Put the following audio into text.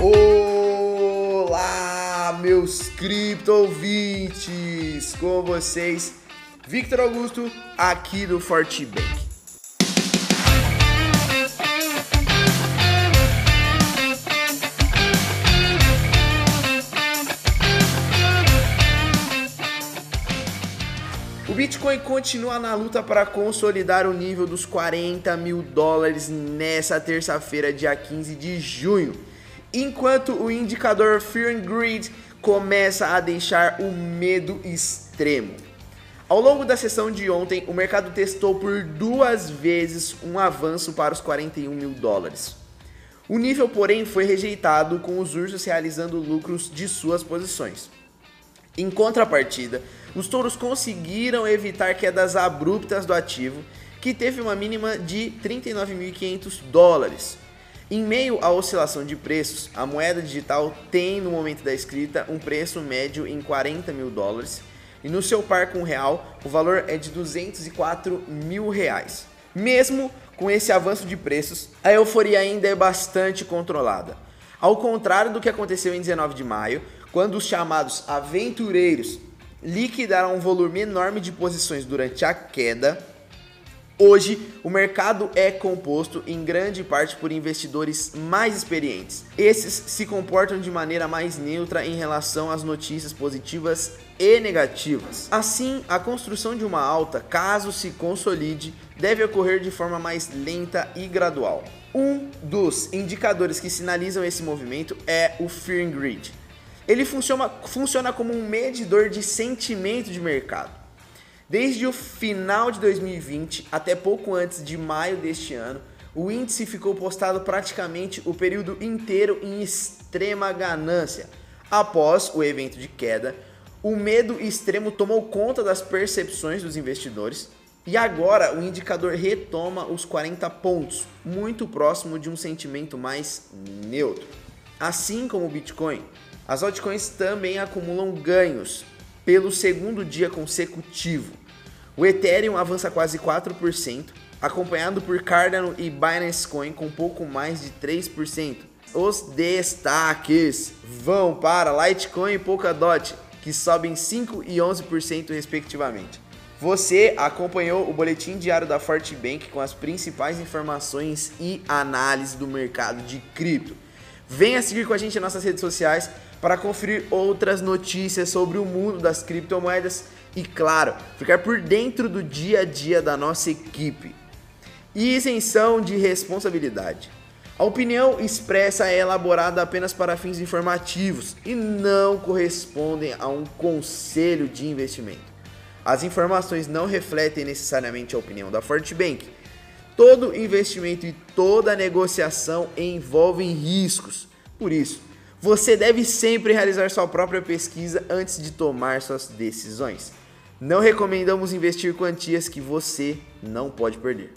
Olá, meus cripto ouvintes! Com vocês, Victor Augusto, aqui do Fortebank. O Bitcoin continua na luta para consolidar o nível dos 40 mil dólares nessa terça-feira, dia 15 de junho, enquanto o indicador Fear and Greed começa a deixar o medo extremo. Ao longo da sessão de ontem, o mercado testou por duas vezes um avanço para os 41 mil dólares. O nível, porém, foi rejeitado, com os ursos realizando lucros de suas posições. Em contrapartida, os touros conseguiram evitar quedas abruptas do ativo, que teve uma mínima de 39.500 dólares. Em meio à oscilação de preços, a moeda digital tem no momento da escrita um preço médio em 40 mil dólares e no seu par com real o valor é de 204 mil reais. Mesmo com esse avanço de preços, a euforia ainda é bastante controlada. Ao contrário do que aconteceu em 19 de maio, quando os chamados aventureiros liquidaram um volume enorme de posições durante a queda, hoje o mercado é composto em grande parte por investidores mais experientes. Esses se comportam de maneira mais neutra em relação às notícias positivas e negativas. Assim, a construção de uma alta, caso se consolide, deve ocorrer de forma mais lenta e gradual. Um dos indicadores que sinalizam esse movimento é o Fear and Greed ele funciona, funciona como um medidor de sentimento de mercado. Desde o final de 2020 até pouco antes de maio deste ano, o índice ficou postado praticamente o período inteiro em extrema ganância. Após o evento de queda, o medo extremo tomou conta das percepções dos investidores e agora o indicador retoma os 40 pontos, muito próximo de um sentimento mais neutro. Assim como o Bitcoin, as altcoins também acumulam ganhos pelo segundo dia consecutivo. O Ethereum avança quase 4%, acompanhado por Cardano e Binance Coin com pouco mais de 3%. Os destaques vão para Litecoin e Polkadot, que sobem 5 e 11% respectivamente. Você acompanhou o boletim diário da Fortbank com as principais informações e análise do mercado de cripto. Venha seguir com a gente nas nossas redes sociais para conferir outras notícias sobre o mundo das criptomoedas e, claro, ficar por dentro do dia a dia da nossa equipe. Isenção de responsabilidade. A opinião expressa é elaborada apenas para fins informativos e não correspondem a um conselho de investimento. As informações não refletem necessariamente a opinião da Fortbank. Todo investimento e toda negociação envolvem riscos. Por isso, você deve sempre realizar sua própria pesquisa antes de tomar suas decisões. Não recomendamos investir quantias que você não pode perder.